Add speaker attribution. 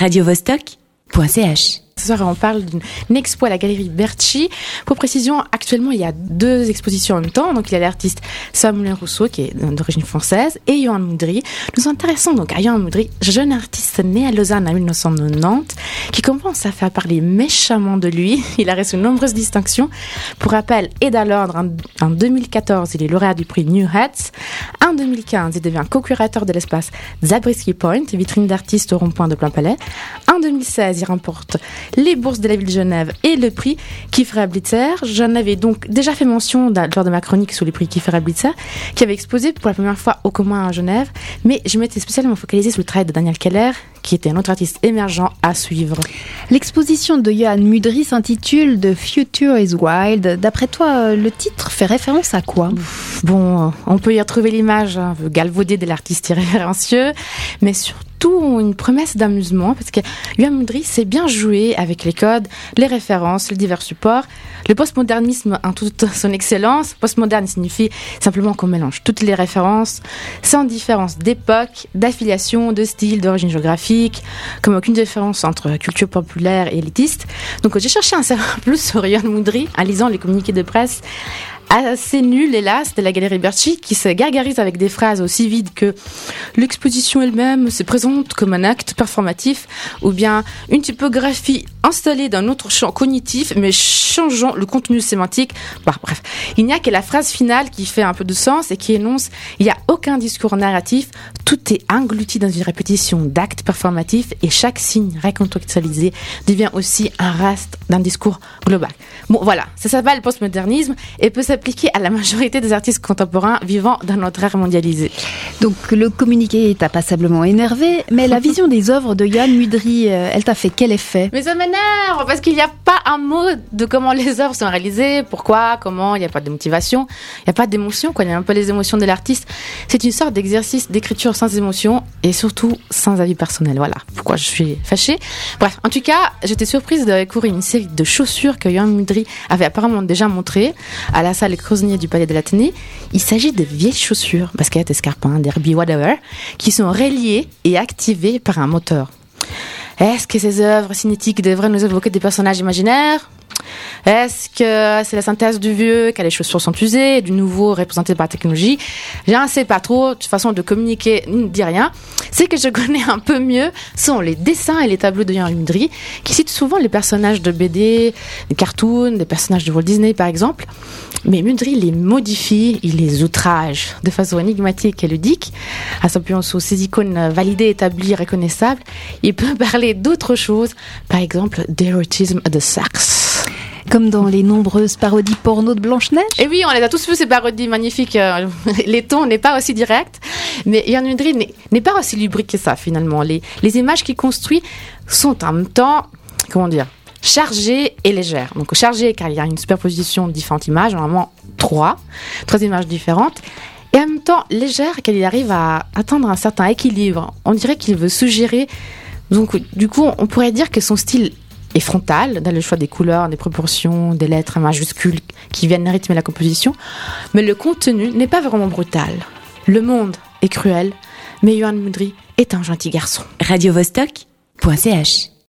Speaker 1: radiovostok.ch
Speaker 2: On parle d'une expo à la galerie Berchi. Pour précision, actuellement, il y a deux expositions en même temps. Donc, il y a l'artiste Samuel Rousseau, qui est d'origine française, et Johan Moudry. Nous intéressons donc à Johan Moudry, jeune artiste né à Lausanne en 1990, qui commence à faire parler méchamment de lui. Il a reçu de nombreuses distinctions. Pour rappel, et l'ordre, en 2014, il est lauréat du prix New Hats. En 2015, il devient co-curateur de l'espace Zabriskie Point, vitrine d'artistes au rond-point de Plein Palais. En 2016, il remporte les bourses de la ville de Genève et le prix Kiefer Blitzer. J'en avais donc déjà fait mention lors de ma chronique sur les prix Kiefer Blitzer, qui avait exposé pour la première fois au commun à Genève, mais je m'étais spécialement focalisée sur le travail de Daniel Keller, qui était un autre artiste émergent à suivre.
Speaker 3: L'exposition de Johan Mudry s'intitule The Future is Wild. D'après toi, le titre fait référence à quoi?
Speaker 2: Bon, on peut y retrouver l'image hein, galvaudée de l'artiste irrévérencieux, mais surtout tout une promesse d'amusement parce que Yuan Moudry sait bien jouer avec les codes, les références, les divers supports. Le postmodernisme en toute son excellence, postmoderne signifie simplement qu'on mélange toutes les références sans différence d'époque, d'affiliation, de style, d'origine géographique, comme aucune différence entre culture populaire et élitiste. Donc j'ai cherché en savoir plus sur Yuan Moudry en lisant les communiqués de presse assez nul, hélas, de la galerie Berchi, qui se gargarise avec des phrases aussi vides que l'exposition elle-même se présente comme un acte performatif, ou bien une typographie installée d'un autre champ cognitif, mais changeant le contenu sémantique. Bah, bref, il n'y a que la phrase finale qui fait un peu de sens et qui énonce il n'y a aucun discours narratif, tout est englouti dans une répétition d'actes performatifs et chaque signe recontextualisé devient aussi un reste d'un discours global. Bon, voilà, ça s'appelle le postmodernisme et peut s'appliquer à la majorité des artistes contemporains vivant dans notre ère mondialisée.
Speaker 3: Donc le communiqué t'a passablement énervé, mais la vision des œuvres de Yann Mudry, euh, elle t'a fait quel effet?
Speaker 2: Mais ça m'énerve parce qu'il n'y a pas un mot de comment les œuvres sont réalisées, pourquoi, comment, il n'y a pas de motivation, il n'y a pas d'émotion. Il y a un peu les émotions de l'artiste. C'est une sorte d'exercice d'écriture sans émotion et surtout sans avis personnel. Voilà pourquoi je suis fâchée? Bref, en tout cas, j'étais surprise de découvrir une série de chaussures que Yann Mudry avait apparemment déjà montrées à la salle les Crosniers du Palais de l'Athénée, il s'agit de vieilles chaussures, baskets, escarpins, qui sont reliées et activées par un moteur. Est-ce que ces œuvres cinétiques devraient nous évoquer des personnages imaginaires? Est-ce que c'est la synthèse du vieux, que les chaussures sont usées, du nouveau représenté par la technologie? Je ne sais pas trop. De toute façon, de communiquer ne dit rien. C'est que je connais un peu mieux sont les dessins et les tableaux de Yann Mudry, qui citent souvent les personnages de BD, des cartoons, des personnages de Walt Disney, par exemple. Mais Mudry les modifie, il les outrage de façon énigmatique et ludique, à s'appuyant sur ces icônes validées, établies, reconnaissables. Il peut parler d'autres choses, par exemple d'érotisme de sexe.
Speaker 3: Comme dans les nombreuses parodies porno de Blanche-Neige
Speaker 2: Et oui, on les a tous vu, ces parodies magnifiques. Euh, les tons n'est pas aussi direct, mais Yann Mudry n'est pas aussi lubrique que ça, finalement. Les, les images qu'il construit sont en même temps, comment dire, chargées et légères. Donc chargées car il y a une superposition de différentes images, normalement trois, trois images différentes. Et en même temps légères car il arrive à atteindre un certain équilibre. On dirait qu'il veut suggérer. Donc du coup, on pourrait dire que son style est frontal dans le choix des couleurs, des proportions, des lettres majuscules qui viennent rythmer la composition, mais le contenu n'est pas vraiment brutal. Le monde est cruel, mais Johan Moudry est un gentil garçon.
Speaker 1: Radio Vostok.ch